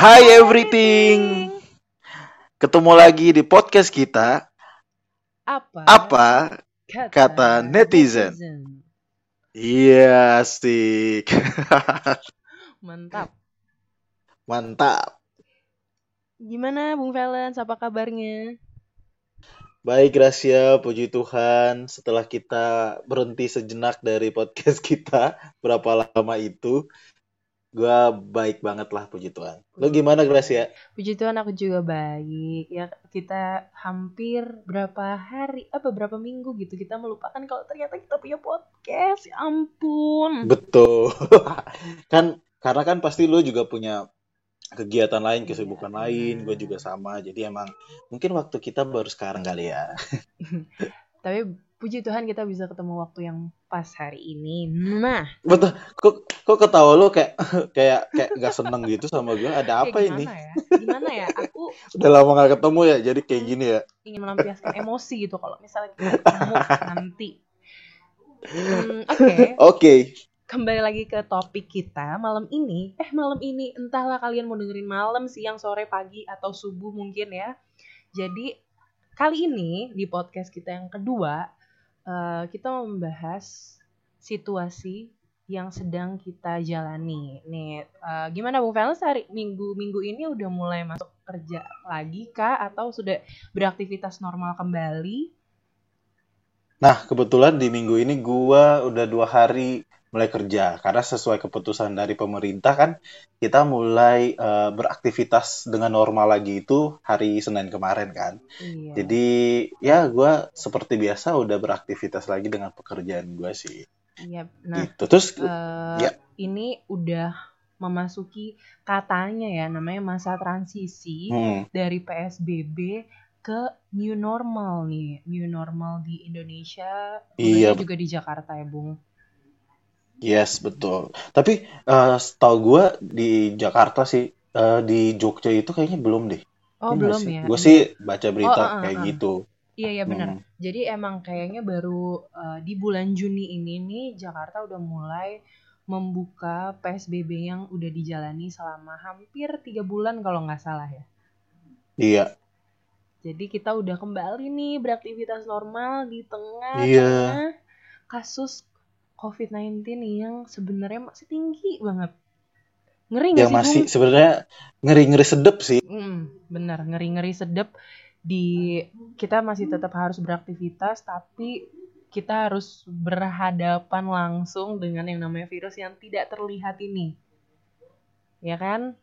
Hai everything. Ketemu lagi di podcast kita. Apa? Apa kata netizen? Iya, asik. Mantap. Mantap. Gimana Bung Valens? Apa kabarnya? Baik, Gracia, puji Tuhan. Setelah kita berhenti sejenak dari podcast kita, berapa lama itu, gua baik banget lah, puji Tuhan. Lo gimana, Gracia? Puji Tuhan aku juga baik. Ya kita hampir berapa hari, apa berapa minggu gitu kita melupakan kalau ternyata kita punya podcast. Ya ampun. Betul. kan karena kan pasti lo juga punya kegiatan lain, Iya, kesibukan lain, gue juga sama. Jadi emang mungkin waktu kita baru sekarang kali ya. Tapi puji Tuhan kita bisa ketemu waktu yang pas hari ini. Nah, Betul. Kok kok ketawa lo kayak kayak kayak nggak seneng gitu sama gue? Ada apa kayak ini? gimana ya? Gimana ya? Aku Udah lama gak ketemu ya, jadi kayak gini ya. ingin melampiaskan emosi gitu kalau misalnya kita ketemu nanti. Hmm, Oke, Oke. kembali lagi ke topik kita malam ini. Eh malam ini entahlah kalian mau dengerin malam, siang, sore, pagi atau subuh mungkin ya. Jadi kali ini di podcast kita yang kedua eh, kita mau membahas situasi yang sedang kita jalani. Nih, eh, gimana Bung Valens hari minggu minggu ini udah mulai masuk kerja lagi kah atau sudah beraktivitas normal kembali? Nah, kebetulan di minggu ini gua udah dua hari mulai kerja karena sesuai keputusan dari pemerintah kan kita mulai eh, beraktivitas dengan normal lagi itu hari Senin kemarin kan. Iya. Jadi ya gua seperti biasa udah beraktivitas lagi dengan pekerjaan gua sih. Iya. Nah, Gitu. Terus eh, Ya. ini udah memasuki katanya ya namanya masa transisi hmm, dari PSBB ke new normal nih new normal di Indonesia Iya. juga di Jakarta ya Bung yes betul. Tapi eh, setahu gua di Jakarta sih eh, di Jogja itu kayaknya belum deh. oh belum ya Gue sih baca berita Oh, ah, ah, kayak ah. gitu. iya ya benar Hmm. jadi emang kayaknya baru eh, di bulan Juni ini nih Jakarta udah mulai membuka PSBB yang udah dijalani selama hampir tiga bulan kalau nggak salah ya Iya. Jadi kita udah kembali nih beraktivitas normal di tengah Iya. tengah kasus COVID-19 yang sebenarnya masih tinggi banget. Ngeri nggak Yang sih, masih sebenarnya ngeri-ngeri sedep sih. Hmm, bener, ngeri-ngeri sedep. Di kita masih tetap harus beraktivitas, tapi kita harus berhadapan langsung dengan yang namanya virus yang tidak terlihat ini. Ya kan?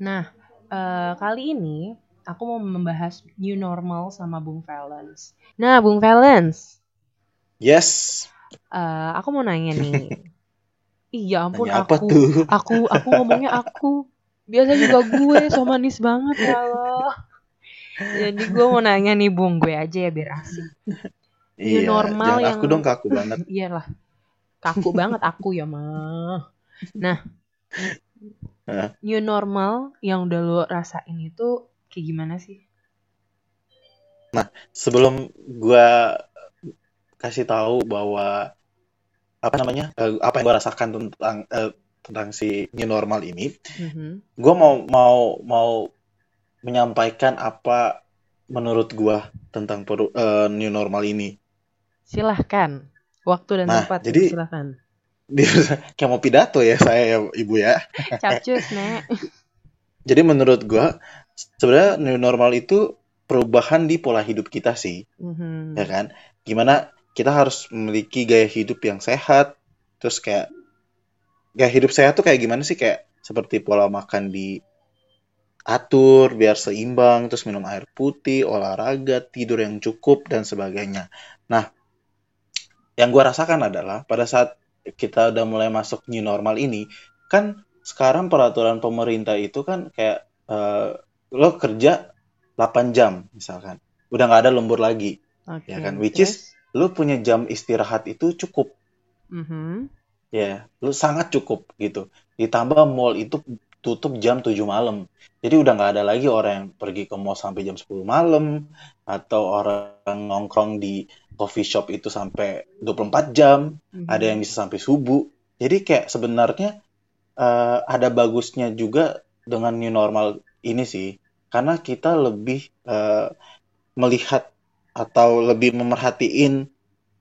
Nah, eh, kali ini aku mau membahas new normal sama Bung Valens. Nah, Bung Valens, Yes. Eh, aku mau nanya nih. Iya ampun Nanya apa aku, tuh? aku, aku ngomongnya aku. Biasa juga gue, so manis banget ya Allah. Jadi gue mau nanya nih Bung, gue aja ya biar asik. New Iya, normal jangan yang- aku dong kaku banget. Iyalah, kaku banget aku ya mah. Nah, new normal yang udah lo rasain itu kayak gimana sih? Sebelum gua kasih tahu bahwa apa namanya? eh, apa yang gua rasakan tentang eh, tentang si new normal ini, Mhm. gua mau mau mau menyampaikan apa menurut gua tentang eh, new normal ini. Silahkan, waktu dan Nah, tempat jadi- silahkan. Kayak mau pidato ya saya ya, Ibu ya. Capcus, Nek. Jadi menurut gua sebenarnya new normal itu perubahan di pola hidup kita sih. Mhm. ya kan? Gimana kita harus memiliki gaya hidup yang sehat, terus kayak gaya hidup sehat tuh kayak gimana sih kayak seperti pola makan diatur biar seimbang, terus minum air putih, olahraga, tidur yang cukup dan sebagainya. Nah, yang gua rasakan adalah pada saat kita udah mulai masuk new normal ini, kan sekarang peraturan pemerintah itu kan kayak eh, lo kerja 8 jam misalkan, udah nggak ada lembur lagi Oke. Ya kan, which is- lu punya jam istirahat itu cukup. Mhm. ya lu sangat cukup gitu. Ditambah mall itu tutup jam 7 malam. Jadi udah nggak ada lagi orang yang pergi ke mall sampai jam 10 malam atau orang nongkrong di coffee shop itu sampai 24 jam. Mhm. ada yang bisa sampai subuh. Jadi kayak sebenarnya eh, ada bagusnya juga dengan new normal ini sih. Karena kita lebih eh, melihat atau lebih memerhatiin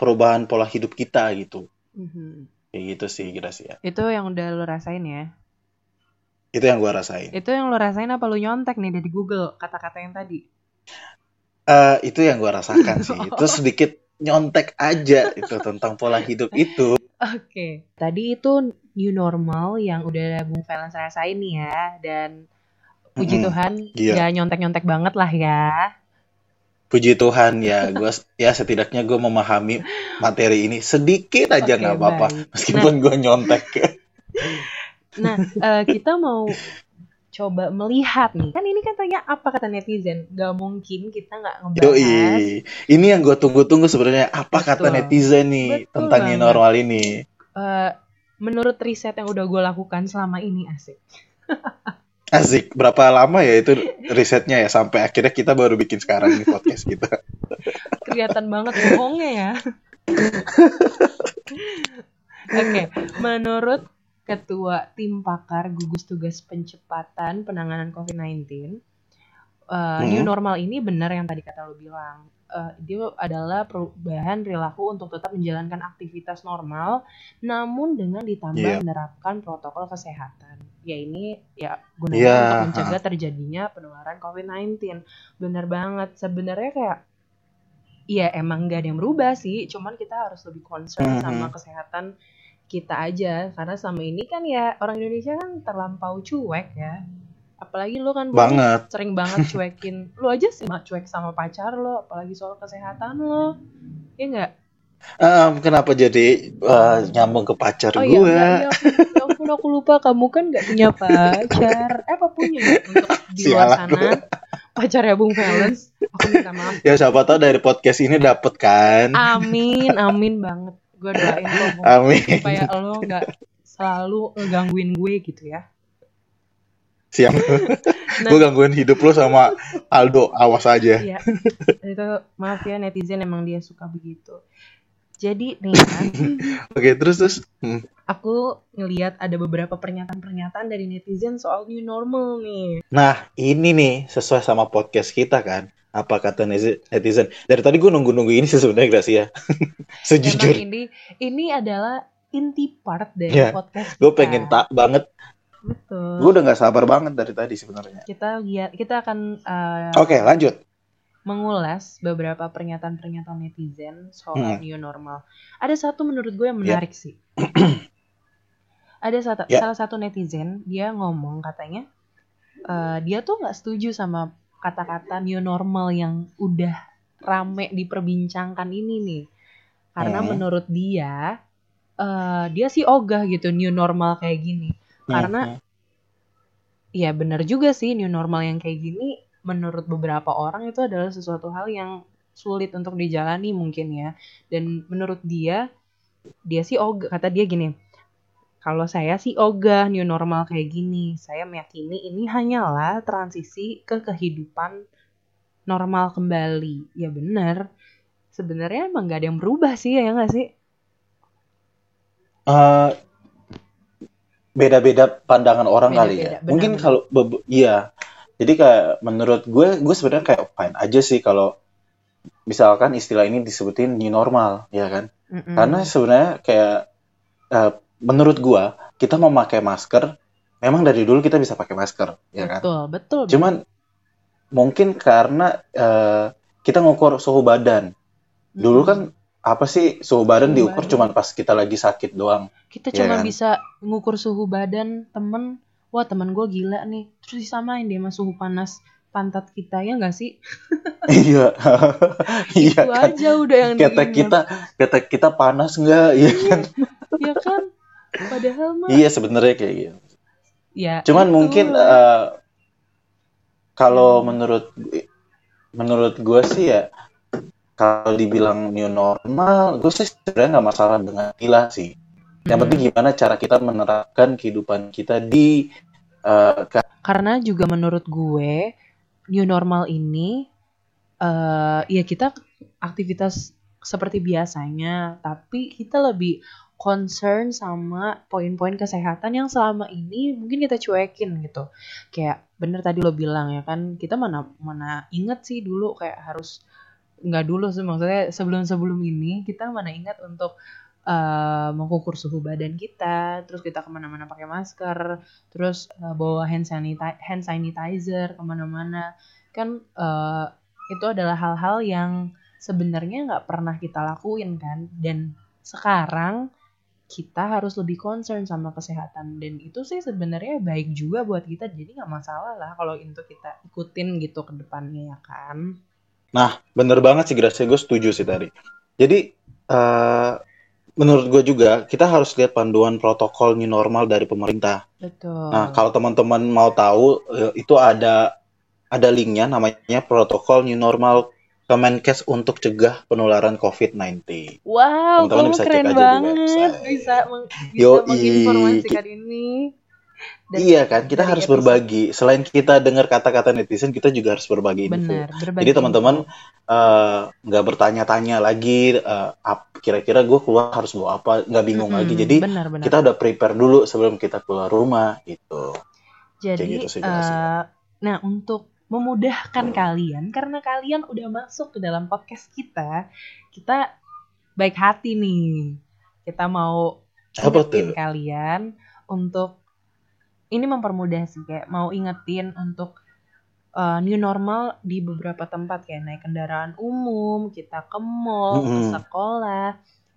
perubahan pola hidup kita gitu Mhm. kayak gitu sih kira sih ya Itu yang udah lo rasain ya? itu yang gua rasain Itu yang lo rasain apa lo nyontek nih dari Google kata-kata yang tadi? Eh, itu yang gua rasakan sih itu sedikit nyontek aja itu tentang pola hidup itu Oke, tadi itu new normal yang udah Bung Valens rasain nih ya dan puji Mm-mm. Tuhan Iya. gak nyontek-nyontek banget lah ya. Puji Tuhan ya gua ya setidaknya gua memahami materi ini sedikit aja nggak apa-apa baik. meskipun gua nyontek Nah, eh, kita mau coba melihat nih. Kan ini katanya apa kata netizen? Gak mungkin kita nggak ngebahas. Yoi. Ini yang gue tunggu-tunggu sebenarnya apa kata Betul. netizen nih Betul tentang new banget. normal ini. Eh, menurut riset yang udah gue lakukan selama ini asik. Asik. Berapa lama ya itu risetnya ya sampai akhirnya kita baru bikin sekarang nih podcast kita. Kelihatan banget bohongnya ya. Oke, menurut Ketua Tim Pakar Gugus Tugas Pencepatan Penanganan COVID-19, eh, new Hmm. normal ini benar yang tadi kata lo bilang. Eh, dia adalah perubahan perilaku untuk tetap menjalankan aktivitas normal, namun dengan ditambah Iya. menerapkan protokol kesehatan. Ya ini ya gunanya Iya, untuk mencegah terjadinya penularan COVID-19. Bener banget. Sebenarnya kayak Iya emang gak ada yang berubah sih, cuman kita harus lebih concern Mhm. sama kesehatan kita aja karena selama ini kan ya orang Indonesia kan terlampau cuek ya. Apalagi lu kan Banget. sering banget cuekin. lu aja sih mah cuek sama pacar lo, apalagi soal kesehatan lo. Iya enggak? Em, kenapa jadi eh, nyambung ke pacar Oh gue? ya, ampun, ya ampun aku lupa kamu kan gak punya pacar. Eh apa punya ya untuk di luar sana? Pacarnya Bung Valens. Aku minta maaf. Ya siapa tahu dari podcast ini dapet kan. Amin, amin banget. Gue doain Bung. Amin. supaya lo nggak selalu ngegangguin gue gitu ya. Siap. Nah. gue gangguin hidup lo sama Aldo. Awas aja. Iya. Itu maaf ya netizen emang dia suka begitu. Jadi nih ya, Oke terus terus. Hmm. aku ngelihat ada beberapa pernyataan-pernyataan dari netizen soal new normal nih. Nah ini nih sesuai sama podcast kita kan. Apa kata netizen? netizen. Dari tadi gue nunggu-nunggu ini sih sebenarnya Gracia. Sejujur. Emang ini ini adalah inti part dari Iya. podcast kita. gue pengen tak banget Betul. gue udah nggak sabar banget dari tadi sebenarnya Kita lihat kita akan eh, oke lanjut mengulas beberapa pernyataan-pernyataan netizen soal Hmm. new normal. Ada satu menurut gue yang Ya. menarik sih. Ada satu, Ya. salah satu netizen dia ngomong katanya eh, dia tuh nggak setuju sama kata-kata new normal yang udah rame diperbincangkan ini nih. Karena Hmm. menurut dia eh, dia sih ogah gitu new normal kayak gini. Karena Hmm. ya benar juga sih new normal yang kayak gini menurut beberapa orang itu adalah sesuatu hal yang sulit untuk dijalani mungkin ya. Dan menurut dia dia sih ogah. Kata dia gini kalau saya sih ogah new normal kayak gini. Saya meyakini ini hanyalah transisi ke kehidupan normal kembali. Ya benar. Sebenarnya emang gak ada yang berubah sih ya nggak sih? Eh, beda-beda pandangan orang kali Beda-beda, ya mungkin benar. kalau bebe- iya jadi kayak menurut gue gue sebenarnya kayak fine aja sih kalau misalkan istilah ini disebutin new normal ya kan Mm-mm. karena sebenarnya kayak eh, menurut gue kita mau pakai masker memang dari dulu kita bisa pakai masker ya kan betul betul Cuman mungkin karena eh, kita ngukur suhu badan. Dulu kan apa sih suhu badan Suhu diukur badan. cuman pas kita lagi sakit doang. kita Iya cuma kan? bisa ngukur suhu badan temen wah temen gue gila nih terus disamain dia sama suhu panas pantat kita ya nggak sih Iya. Iya itu kan. aja udah yang Kata kita kata kita panas nggak? Iya kan? ya kan padahal mah Iya sebenarnya kayak gitu. ya Cuman itu. mungkin eh, kalau menurut menurut gue sih ya kalau dibilang new normal, gue sih sebenarnya nggak masalah dengan istilah sih. Yang penting gimana cara kita menerapkan kehidupan kita di ke- karena juga menurut gue new normal ini eh ya kita aktivitas seperti biasanya tapi kita lebih concern sama poin-poin kesehatan yang selama ini mungkin kita cuekin gitu. Kayak bener tadi lo bilang ya kan, kita mana mana inget sih dulu kayak harus nggak dulu sih maksudnya sebelum-sebelum ini kita mana ingat untuk uh, mengukur suhu badan kita, terus kita ke mana-mana pakai masker, terus uh, bawa hand, sanitizer, hand sanitizer ke mana-mana, kan uh, itu adalah hal-hal yang sebenarnya nggak pernah kita lakuin kan, dan sekarang kita harus lebih concern sama kesehatan. Dan itu sih sebenarnya baik juga buat kita jadi nggak masalah lah kalau itu kita ikutin gitu ke depannya ya kan? Nah bener banget sih Gracia gue setuju sih tadi. Jadi uh, menurut gue juga kita harus lihat panduan protokol new normal dari pemerintah. Betul. Nah kalau teman-teman mau tahu eh, itu ada ada linknya namanya protokol new normal Kemenkes untuk cegah penularan COVID-19. Wow, Teman-teman bisa keren cek aja banget. di bisa, bisa menginformasikan ini. Dan iya kan, kita harus episode. berbagi. Selain kita dengar kata-kata netizen, kita juga harus berbagi info. Benar, berbagi Jadi teman-teman eh, nggak uh, bertanya-tanya lagi, uh, kira-kira gue keluar harus bawa apa, nggak bingung hmm, lagi. Jadi benar, benar. kita udah prepare dulu sebelum kita keluar rumah gitu. Jadi, gitu sih, uh, nah untuk memudahkan kalian karena kalian udah masuk ke dalam podcast kita. Kita baik hati nih. Kita mau kalian untuk ini mempermudah sih kayak mau ingetin untuk uh, new normal di beberapa tempat kayak naik kendaraan umum, kita ke mall, mm -hmm. ke sekolah.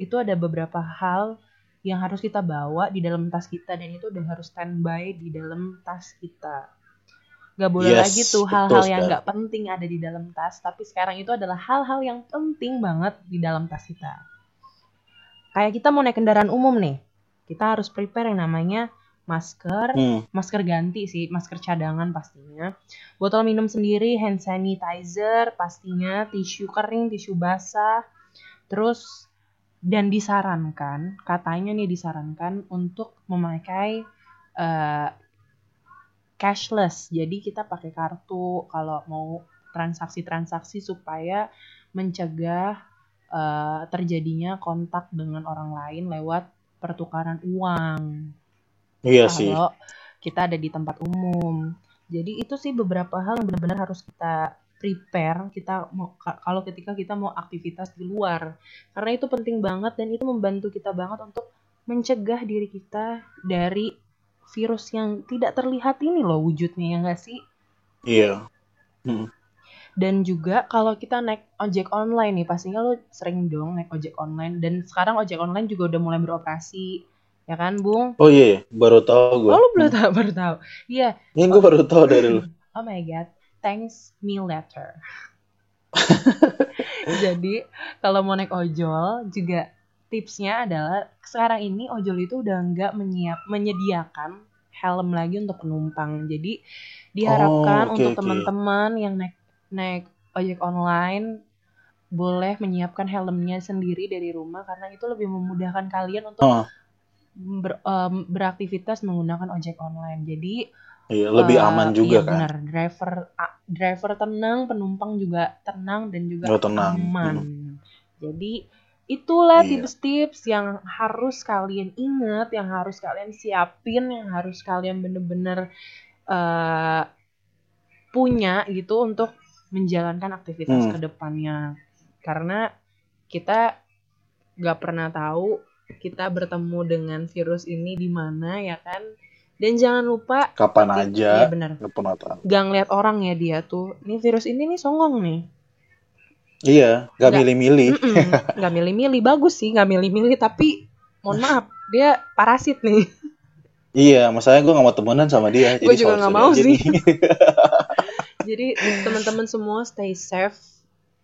Itu ada beberapa hal yang harus kita bawa di dalam tas kita dan itu udah harus standby di dalam tas kita Gak boleh yes, lagi tuh hal-hal yang gak penting ada di dalam tas, tapi sekarang itu adalah hal-hal yang penting banget di dalam tas kita. Kayak kita mau naik kendaraan umum nih, kita harus prepare yang namanya masker, hmm. masker ganti sih, masker cadangan pastinya, botol minum sendiri, hand sanitizer pastinya, tisu kering, tisu basah, terus dan disarankan, katanya nih disarankan untuk memakai uh, cashless. Jadi kita pakai kartu kalau mau transaksi-transaksi supaya mencegah uh, terjadinya kontak dengan orang lain lewat pertukaran uang. Iya kalau sih. Kita ada di tempat umum. Jadi itu sih beberapa hal yang benar-benar harus kita prepare kita mau kalau ketika kita mau aktivitas di luar. Karena itu penting banget dan itu membantu kita banget untuk mencegah diri kita dari virus yang tidak terlihat ini loh wujudnya ya nggak sih? Iya. Hmm. Dan juga kalau kita naik ojek online nih, pastinya lo sering dong naik ojek online. Dan sekarang ojek online juga udah mulai beroperasi, ya kan, Bung? Oh iya, yeah. baru tahu gue. Oh, belum tahu, baru tahu. Iya. Yeah. Ini gue baru tahu dari lo. Oh my god, thanks me later. Jadi kalau mau naik ojol juga tipsnya adalah sekarang ini ojol itu udah nggak menyiap menyediakan helm lagi untuk penumpang. Jadi diharapkan oh, okay, untuk teman-teman yang naik naik ojek online boleh menyiapkan helmnya sendiri dari rumah karena itu lebih memudahkan kalian untuk oh. Ber, um, beraktivitas menggunakan ojek online. Jadi iya, lebih uh, aman juga iya, kan. Benar, driver driver tenang, penumpang juga tenang dan juga oh, tenang. aman. Hmm. Jadi itulah iya. tips-tips yang harus kalian ingat, yang harus kalian siapin, yang harus kalian bener-bener uh, punya gitu untuk menjalankan aktivitas hmm. ke depannya. Karena kita gak pernah tahu kita bertemu dengan virus ini di mana ya kan. Dan jangan lupa kapan aja. Ya benar. Gak ngeliat orang ya dia tuh. Ini virus ini nih songong nih Iya, gak milih-milih. Gak milih-milih, bagus sih gak milih-milih, tapi mohon maaf, dia parasit nih. Iya, masalahnya gue gak mau temenan sama dia. Gue juga gak mau sih. jadi teman-teman semua stay safe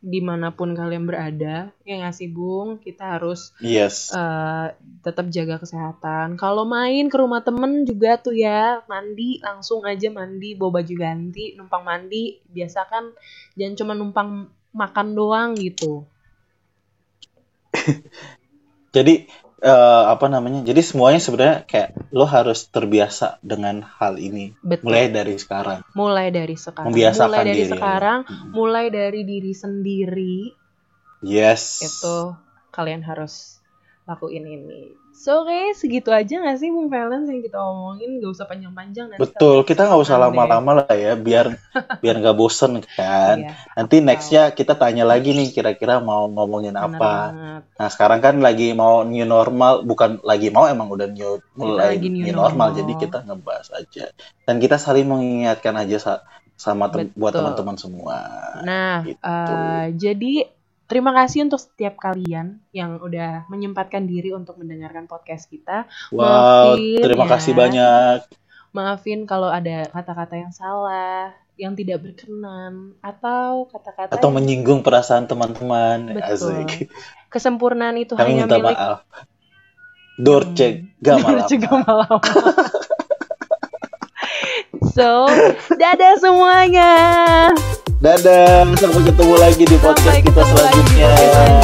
di mana pun kalian berada ya ngasih bung kita harus yes. uh, tetap jaga kesehatan kalau main ke rumah temen juga tuh ya mandi langsung aja mandi bawa baju ganti numpang mandi biasa kan jangan cuma numpang makan doang gitu. Jadi uh, apa namanya? Jadi semuanya sebenarnya kayak lo harus terbiasa dengan hal ini. Betul. Mulai dari sekarang. Mulai dari sekarang. Membiasakan mulai dari diri, sekarang, ya. mulai dari diri sendiri. Yes. Itu kalian harus lakuin ini. So oke, segitu aja gak sih Bung Valens yang kita omongin Gak usah panjang-panjang nanti Betul, kita nggak usah lama-lama lah ya, biar biar nggak bosen kan. Iya, Nanti nextnya kita tanya lagi nih kira-kira mau ngomongin bener apa. banget. Nah sekarang kan lagi mau new normal, bukan lagi mau emang udah new mulai lagi new new normal, normal. jadi kita ngebahas aja. Dan kita saling mengingatkan aja sa- sama tem- buat Betul. teman-teman semua. Nah, Gitu. eh, jadi terima kasih untuk setiap kalian yang udah menyempatkan diri untuk mendengarkan podcast kita. Wow, maafin terima ya. kasih banyak. Maafin kalau ada kata-kata yang salah, yang tidak berkenan, atau kata-kata Atau yang menyinggung perasaan teman-teman. Betul. Asik. kesempurnaan itu Kami hanya minta milik maaf. Dorce Gamalama. Dorce Gamalama. so, dadah semuanya. Dadah, sampai ketemu lagi di podcast Sampai kita ketemu lagi